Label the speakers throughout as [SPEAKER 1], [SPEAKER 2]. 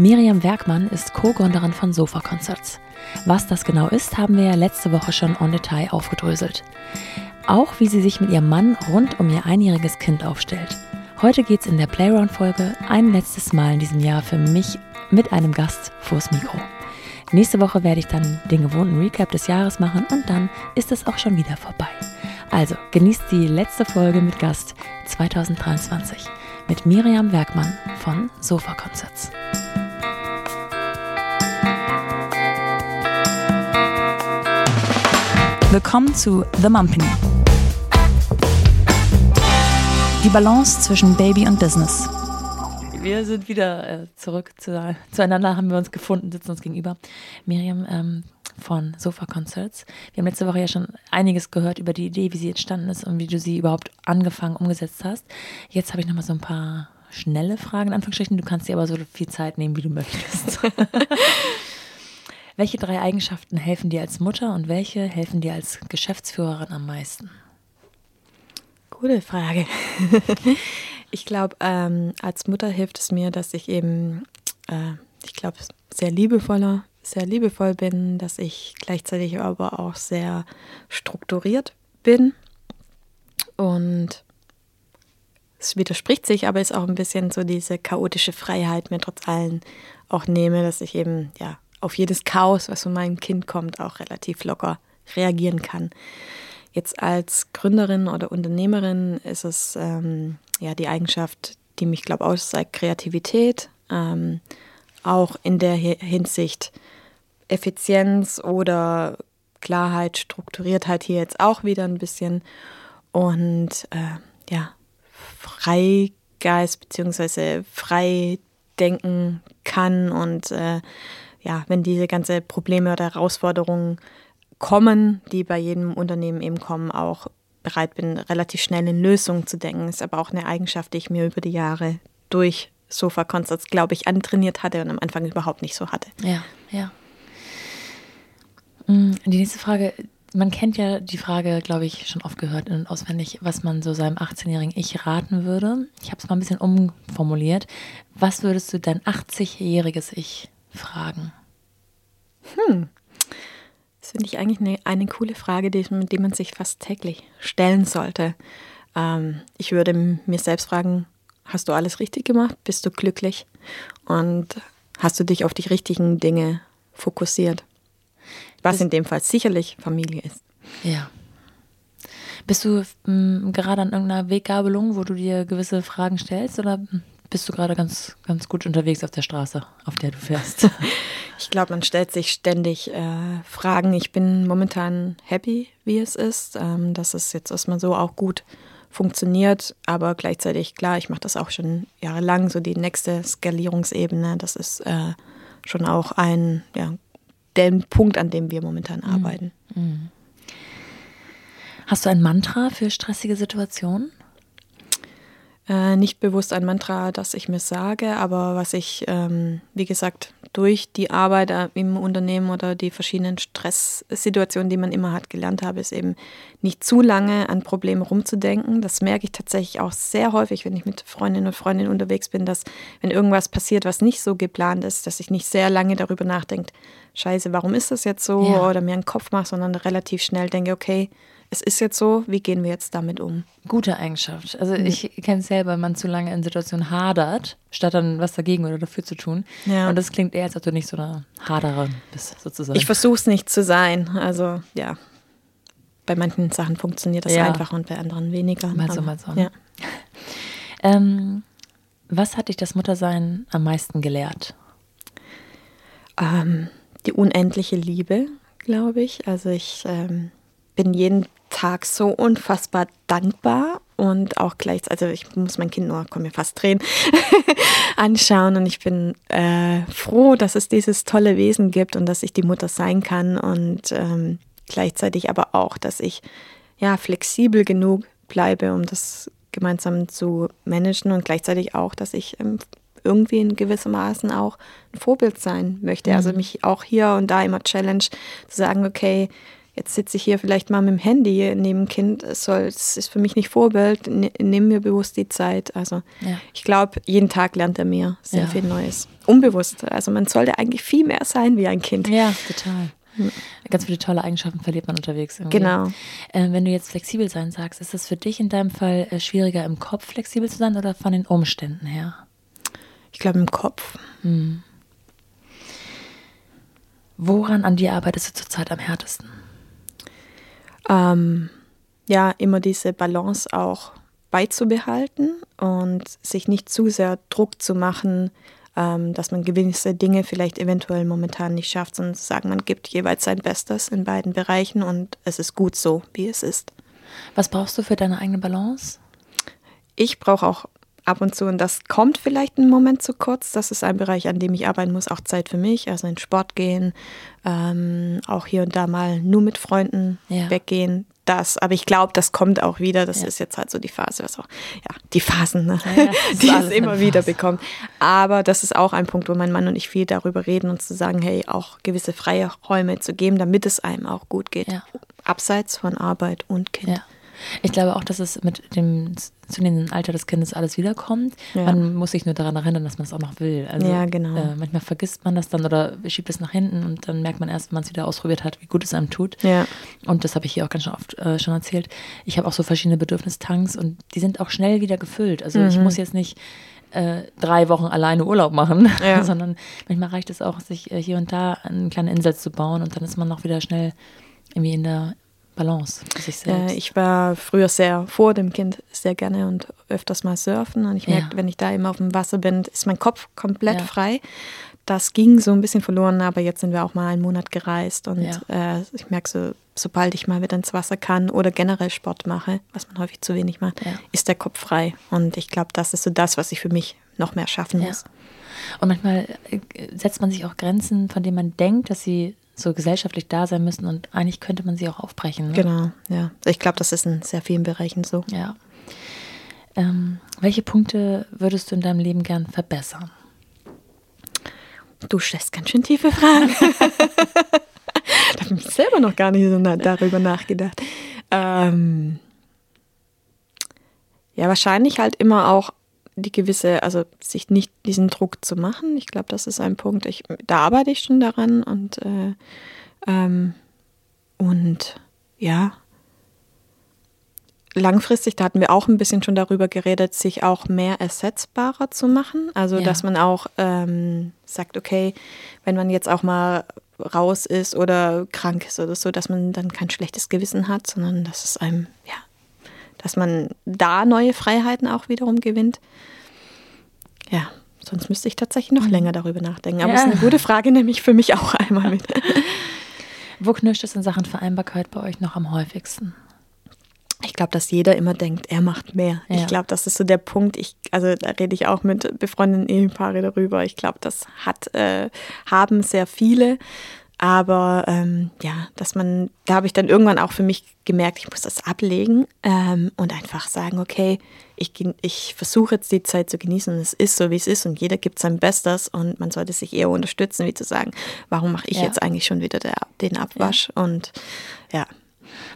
[SPEAKER 1] Miriam Werkmann ist Co-Gründerin von Sofa Concerts. Was das genau ist, haben wir ja letzte Woche schon en Detail aufgedröselt. Auch wie sie sich mit ihrem Mann rund um ihr einjähriges Kind aufstellt. Heute geht es in der Playround-Folge ein letztes Mal in diesem Jahr für mich mit einem Gast vors Mikro. Nächste Woche werde ich dann den gewohnten Recap des Jahres machen und dann ist es auch schon wieder vorbei. Also genießt die letzte Folge mit Gast 2023 mit Miriam Werkmann von Sofa Concerts. Willkommen zu The Mumpany. Die Balance zwischen Baby und Business. Wir sind wieder äh, zurück zu, zueinander, haben wir uns gefunden, sitzen uns gegenüber. Miriam ähm, von Sofa Concerts. Wir haben letzte Woche ja schon einiges gehört über die Idee, wie sie entstanden ist und wie du sie überhaupt angefangen, umgesetzt hast. Jetzt habe ich nochmal so ein paar schnelle Fragen, in Anführungsstrichen. Du kannst dir aber so viel Zeit nehmen, wie du möchtest. Welche drei Eigenschaften helfen dir als Mutter und welche helfen dir als Geschäftsführerin am meisten?
[SPEAKER 2] Gute Frage. ich glaube, ähm, als Mutter hilft es mir, dass ich eben, äh, ich glaube, sehr liebevoller, sehr liebevoll bin, dass ich gleichzeitig aber auch sehr strukturiert bin. Und es widerspricht sich, aber ist auch ein bisschen so diese chaotische Freiheit mir trotz allem auch nehme, dass ich eben, ja, auf jedes Chaos, was von meinem Kind kommt, auch relativ locker reagieren kann. Jetzt als Gründerin oder Unternehmerin ist es ähm, ja die Eigenschaft, die mich, glaube ich, auszeigt, Kreativität, ähm, auch in der Hinsicht Effizienz oder Klarheit, Strukturiertheit hier jetzt auch wieder ein bisschen und äh, ja, Freigeist bzw. frei denken kann und äh, ja, wenn diese ganze Probleme oder Herausforderungen kommen, die bei jedem Unternehmen eben kommen, auch bereit bin, relativ schnell in Lösungen zu denken. Ist aber auch eine Eigenschaft, die ich mir über die Jahre durch Sofa Concerts, glaube ich, antrainiert hatte und am Anfang überhaupt nicht so hatte.
[SPEAKER 1] Ja, ja. Mm, die nächste Frage, man kennt ja die Frage, glaube ich, schon oft gehört und auswendig, was man so seinem 18-jährigen Ich raten würde. Ich habe es mal ein bisschen umformuliert. Was würdest du dein 80-jähriges Ich fragen?
[SPEAKER 2] Hm. Das finde ich eigentlich eine, eine coole Frage, die, die man sich fast täglich stellen sollte. Ähm, ich würde mir selbst fragen, hast du alles richtig gemacht? Bist du glücklich? Und hast du dich auf die richtigen Dinge fokussiert? Was das in dem Fall sicherlich Familie ist.
[SPEAKER 1] Ja. Bist du m, hm, gerade an irgendeiner Weggabelung, wo du dir gewisse Fragen stellst oder bist du gerade ganz, ganz gut unterwegs auf der Straße, auf der du fährst?
[SPEAKER 2] ich glaube, man stellt sich ständig äh, Fragen. Ich bin momentan happy, wie es ist, ähm, dass es jetzt erstmal so auch gut funktioniert, aber gleichzeitig, klar, ich mache das auch schon jahrelang, so die nächste Skalierungsebene, das ist äh, schon auch ein, ja, der Punkt, an dem wir momentan mhm. arbeiten. Mhm.
[SPEAKER 1] Hast du ein Mantra für stressige Situationen?
[SPEAKER 2] Äh, nicht bewusst ein Mantra, das ich mir sage, aber was ich, ähm, wie gesagt, durch die Arbeit äh, im Unternehmen oder die verschiedenen Stresssituationen, die man immer hat, gelernt habe, ist eben nicht zu lange an Probleme rumzudenken. Das merke ich tatsächlich auch sehr häufig, wenn ich mit Freundinnen und Freundinnen unterwegs bin, dass wenn irgendwas passiert, was nicht so geplant ist, dass ich nicht sehr lange darüber nachdenke, scheiße, warum ist das jetzt so? Ja. Oder mir einen Kopf mache, sondern relativ schnell denke, okay, es ist jetzt so, wie gehen wir jetzt damit um?
[SPEAKER 1] Gute Eigenschaft. Also mhm. ich kenne es selber, wenn man zu lange in Situationen hadert, statt dann was dagegen oder dafür zu tun. Ja. Und das klingt eher, als ob du nicht so eine Haderin bist, sozusagen.
[SPEAKER 2] Ich versuche es nicht zu sein. Also ja, bei manchen Sachen funktioniert das ja. einfach und bei anderen weniger.
[SPEAKER 1] Mal so, mal so. Ja. ähm, was hat dich das Muttersein am meisten gelehrt?
[SPEAKER 2] Ähm, die unendliche Liebe, glaube ich. Also ich ähm, bin jeden Tag so unfassbar dankbar und auch gleich, also ich muss mein Kind nur, komm mir fast drehen, anschauen und ich bin äh, froh, dass es dieses tolle Wesen gibt und dass ich die Mutter sein kann und ähm, gleichzeitig aber auch, dass ich ja flexibel genug bleibe, um das gemeinsam zu managen und gleichzeitig auch, dass ich ähm, irgendwie in gewissermaßen auch ein Vorbild sein möchte. Also mhm. Also mich auch hier und da immer challenge zu sagen, okay, jetzt sitze ich hier vielleicht mal mit dem Handy neben dem Kind, es, soll, es ist für mich nicht Vorbild, nimm mir bewusst die Zeit. Also ja. ich glaube, jeden Tag lernt er mehr, sehr ja. viel Neues. Unbewusst. Also man sollte eigentlich viel mehr sein wie ein Kind.
[SPEAKER 1] Ja, total. Ganz viele tolle Eigenschaften verliert man unterwegs.
[SPEAKER 2] Irgendwie. Genau.
[SPEAKER 1] Äh, wenn du jetzt flexibel sein sagst, ist es für dich in deinem Fall äh, schwieriger im Kopf flexibel zu sein oder von den Umständen her?
[SPEAKER 2] Ich glaube im Kopf. Hm.
[SPEAKER 1] Woran an dir arbeitest du zurzeit am härtesten?
[SPEAKER 2] Ähm, ja, immer diese Balance auch beizubehalten und sich nicht zu sehr Druck zu machen, ähm, dass man gewisse Dinge vielleicht eventuell momentan nicht schafft, sondern zu sagen, man gibt jeweils sein Bestes in beiden Bereichen und es ist gut so, wie es ist.
[SPEAKER 1] Was brauchst du für deine eigene Balance?
[SPEAKER 2] Ich brauche auch ab und zu, und das kommt vielleicht einen Moment zu kurz, das ist ein Bereich, an dem ich arbeiten muss, auch Zeit für mich, also in Sport gehen, ähm, auch hier und da mal nur mit Freunden ja. weggehen, das. Aber ich glaube, das kommt auch wieder. Das ja. ist jetzt halt so die Phase, was auch, ja, die Phasen, ne? ja, die es immer wieder bekommt. Aber das ist auch ein Punkt, wo mein Mann und ich viel darüber reden und zu sagen, hey, auch gewisse freie Räume zu geben, damit es einem auch gut geht. Abseits von Arbeit und Kind.
[SPEAKER 1] Ich glaube auch, dass es mit dem zunehmenden Alter des Kindes alles wiederkommt. Ja. Man muss sich nur daran erinnern, dass man es auch noch will. Also,
[SPEAKER 2] ja, genau.
[SPEAKER 1] Äh, manchmal vergisst man das dann oder schiebt es nach hinten und dann merkt man erst, wenn man es wieder ausprobiert hat, wie gut es einem tut.
[SPEAKER 2] Ja.
[SPEAKER 1] Und das habe ich hier auch ganz schön oft äh, schon erzählt. Ich habe auch so verschiedene Bedürfnistanks und die sind auch schnell wieder gefüllt. Also mhm. ich muss jetzt nicht äh, drei Wochen alleine Urlaub machen, ja. sondern manchmal reicht es auch, sich äh, hier und da eine kleine Insel zu bauen und dann ist man noch wieder schnell irgendwie in der Balance für sich selbst?
[SPEAKER 2] Äh, ich war früher sehr vor dem Kind sehr gerne und öfters mal surfen. Und ich merke, ja. wenn ich da immer auf dem Wasser bin, ist mein Kopf komplett ja. frei. Das ging so ein bisschen verloren, aber jetzt sind wir auch mal einen Monat gereist und ja. äh, ich merke so, sobald ich mal wieder ins Wasser kann oder generell Sport mache, was man häufig zu wenig macht, ist der Kopf frei. Und ich glaube, das ist so das, was ich für mich noch mehr schaffen muss.
[SPEAKER 1] Und manchmal äh, setzt man sich auch Grenzen, von denen man denkt, dass sie so gesellschaftlich da sein müssen und eigentlich könnte man sie auch aufbrechen. Ne?
[SPEAKER 2] Genau, ja. Ich glaube, das ist in sehr vielen Bereichen so.
[SPEAKER 1] Ja. Ähm, welche Punkte würdest du in deinem Leben gern verbessern?
[SPEAKER 2] Du stellst ganz schön tiefe Fragen. da habe ich selber noch gar nicht so darüber nachgedacht. Ähm, ja, wahrscheinlich halt immer auch die gewisse, also sich nicht diesen Druck zu machen. Ich glaube, das ist ein Punkt. Ich, da arbeite ich schon daran und äh, ähm, und ja, langfristig, da hatten wir auch ein bisschen schon darüber geredet, sich auch mehr ersetzbarer zu machen. Also ja. dass man auch ähm, sagt, okay, wenn man jetzt auch mal raus ist oder krank ist oder so, dass man dann kein schlechtes Gewissen hat, sondern dass es einem ja dass man da neue Freiheiten auch wiederum gewinnt. Ja, sonst müsste ich tatsächlich noch mhm. länger darüber nachdenken. Aber es ja. ist eine gute Frage, nämlich für mich auch einmal mit.
[SPEAKER 1] Wo knirscht es in Sachen Vereinbarkeit bei euch noch am häufigsten?
[SPEAKER 2] Ich glaube, dass jeder immer denkt, er macht mehr. Ja. Ich glaube, das ist so der Punkt. Ich, also da rede ich auch mit befreundeten Ehepaare darüber. Ich glaube, das hat, äh, haben sehr viele. Aber ähm, ja, dass man, da habe ich dann irgendwann auch für mich gemerkt, ich muss das ablegen ähm, und einfach sagen, okay, ich, ich versuche jetzt die Zeit zu genießen und es ist so, wie es ist und jeder gibt sein Bestes und man sollte sich eher unterstützen, wie zu sagen, warum mache ich ja. jetzt eigentlich schon wieder der, den Abwasch ja. und ja,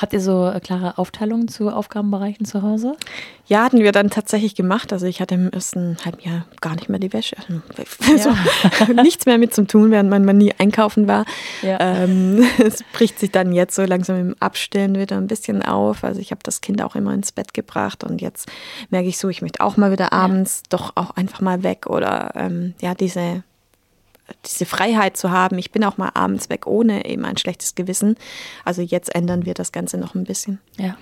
[SPEAKER 1] Habt ihr so äh, klare Aufteilungen zu Aufgabenbereichen zu Hause?
[SPEAKER 2] Ja, hatten wir dann tatsächlich gemacht. Also ich hatte im ersten halben Jahr gar nicht mehr die Wäsche. Also ja. nichts mehr mit zum tun, während man, man nie einkaufen war. Ja. Ähm, es bricht sich dann jetzt so langsam im Abstellen wieder ein bisschen auf. Also ich habe das Kind auch immer ins Bett gebracht und jetzt merke ich so, ich möchte auch mal wieder abends ja. doch auch einfach mal weg oder ähm, ja, diese diese Freiheit zu haben. Ich bin auch mal abends weg ohne eben ein schlechtes Gewissen. Also jetzt ändern wir das Ganze noch ein bisschen.
[SPEAKER 1] Ja.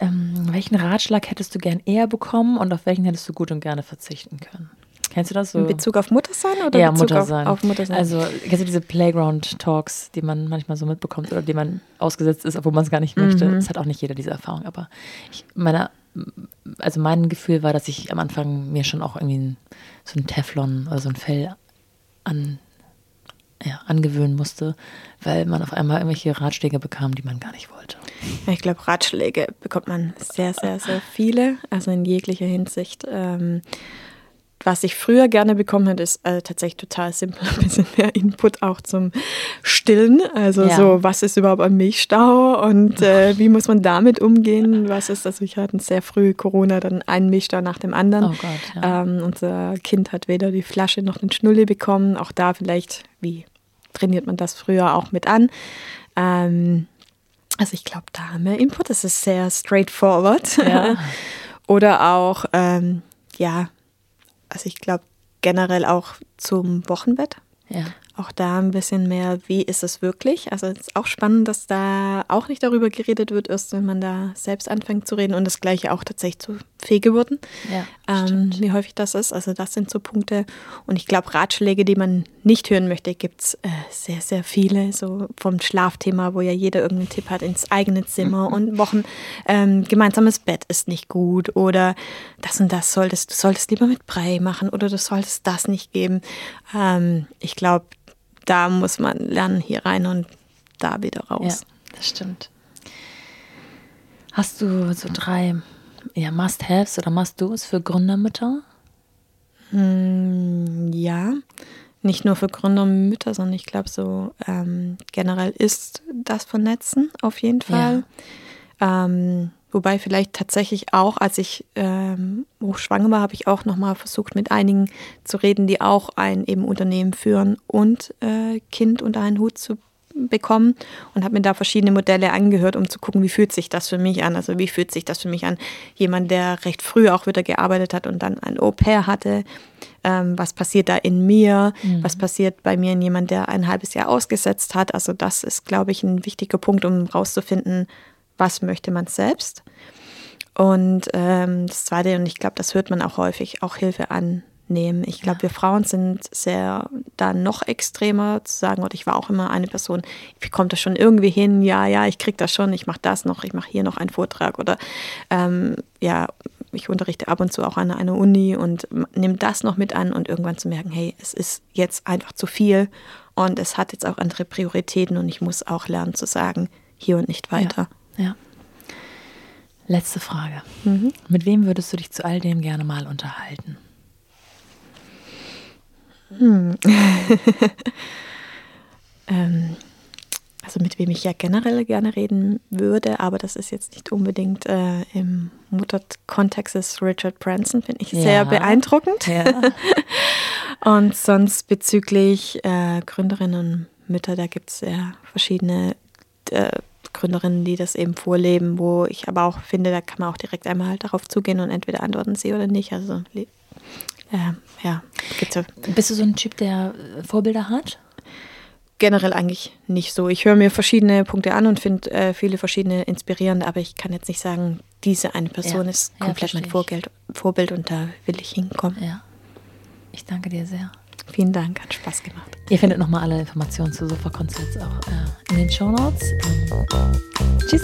[SPEAKER 1] Ähm, welchen Ratschlag hättest du gern eher bekommen und auf welchen hättest du gut und gerne verzichten können? Kennst du das so?
[SPEAKER 2] In Bezug auf Muttersein oder
[SPEAKER 1] ja,
[SPEAKER 2] Bezug
[SPEAKER 1] Muttersein.
[SPEAKER 2] Auf, auf Muttersein?
[SPEAKER 1] Also kennst du diese Playground-Talks, die man manchmal so mitbekommt oder die man ausgesetzt ist, obwohl man es gar nicht möchte? Mhm. Das hat auch nicht jeder diese Erfahrung. Aber ich, meine, also mein Gefühl war, dass ich am Anfang mir schon auch irgendwie so ein Teflon oder so ein Fell an, ja, angewöhnen musste, weil man auf einmal irgendwelche Ratschläge bekam, die man gar nicht wollte.
[SPEAKER 2] Ich glaube, Ratschläge bekommt man sehr, sehr, sehr viele, also in jeglicher Hinsicht. Ähm, was ich früher gerne bekommen hätte, ist äh, tatsächlich total simpel. Ein bisschen mehr Input auch zum Stillen. Also ja. so, was ist überhaupt ein Milchstau und äh, wie muss man damit umgehen? Was ist das? Wir hatten sehr früh Corona, dann einen Milchstau nach dem anderen. Oh Gott, ja. ähm, unser Kind hat weder die Flasche noch den Schnulli bekommen. Auch da vielleicht, wie trainiert man das früher auch mit an? Ähm, also ich glaube, da haben wir Input. Das ist sehr straightforward. Ja. Oder auch, ähm, ja, also ich glaube generell auch zum Wochenbett. Ja auch da ein bisschen mehr, wie ist es wirklich? Also es ist auch spannend, dass da auch nicht darüber geredet wird, erst wenn man da selbst anfängt zu reden und das gleiche auch tatsächlich zu Fehlgeburten, ja, ähm, wie häufig das ist. Also das sind so Punkte. Und ich glaube, Ratschläge, die man nicht hören möchte, gibt es äh, sehr, sehr viele. So vom Schlafthema, wo ja jeder irgendeinen Tipp hat ins eigene Zimmer und Wochen ähm, gemeinsames Bett ist nicht gut oder das und das solltest du solltest lieber mit Brei machen oder du solltest das nicht geben. Ähm, ich glaube, da muss man lernen, hier rein und da wieder raus.
[SPEAKER 1] Ja, das stimmt. Hast du so drei ja, Must-Haves oder Must-Dos für Gründermütter?
[SPEAKER 2] Hm, ja, nicht nur für Gründermütter, sondern ich glaube so ähm, generell ist das Vernetzen auf jeden Fall. Ja. Ähm, Wobei vielleicht tatsächlich auch, als ich ähm, hochschwanger war, habe ich auch nochmal versucht, mit einigen zu reden, die auch ein eben Unternehmen führen und äh, Kind unter einen Hut zu bekommen und habe mir da verschiedene Modelle angehört, um zu gucken, wie fühlt sich das für mich an. Also wie fühlt sich das für mich an, jemand, der recht früh auch wieder gearbeitet hat und dann ein Au-pair hatte. Ähm, was passiert da in mir? Mhm. Was passiert bei mir in jemand, der ein halbes Jahr ausgesetzt hat? Also das ist, glaube ich, ein wichtiger Punkt, um rauszufinden, was möchte man selbst. Und ähm, das Zweite, und ich glaube, das hört man auch häufig, auch Hilfe annehmen. Ich glaube, wir Frauen sind sehr da noch extremer zu sagen, oder ich war auch immer eine Person, ich bekomme das schon irgendwie hin, ja, ja, ich kriege das schon, ich mache das noch, ich mache hier noch einen Vortrag oder ähm, ja, ich unterrichte ab und zu auch an einer Uni und nehme das noch mit an und irgendwann zu merken, hey, es ist jetzt einfach zu viel und es hat jetzt auch andere Prioritäten und ich muss auch lernen zu sagen, hier und nicht weiter.
[SPEAKER 1] Ja. Ja. Letzte Frage. Mhm. Mit wem würdest du dich zu all dem gerne mal unterhalten? Hm.
[SPEAKER 2] ähm, also mit wem ich ja generell gerne reden würde, aber das ist jetzt nicht unbedingt äh, im Mutterkontext ist Richard Branson, finde ich ja. sehr beeindruckend. Ja. und sonst bezüglich äh, Gründerinnen und Mütter, da gibt es ja verschiedene äh, Gründerinnen, die das eben vorleben, wo ich aber auch finde, da kann man auch direkt einmal halt darauf zugehen und entweder antworten sie oder nicht. Also äh, ja,
[SPEAKER 1] gibt's ja. Bist du so ein Typ, der äh, Vorbilder hat?
[SPEAKER 2] Generell eigentlich nicht so. Ich höre mir verschiedene Punkte an und finde äh, viele verschiedene inspirierend, aber ich kann jetzt nicht sagen, diese eine Person ja, ist komplett ja, mein Vorbild, Vorbild und da will ich hinkommen.
[SPEAKER 1] Ja. Ich danke dir sehr.
[SPEAKER 2] Vielen Dank, hat Spaß gemacht.
[SPEAKER 1] Ihr findet nochmal alle Informationen zu Sofa Concerts auch äh, in den Show Notes. Tschüss.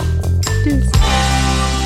[SPEAKER 1] Tschüss.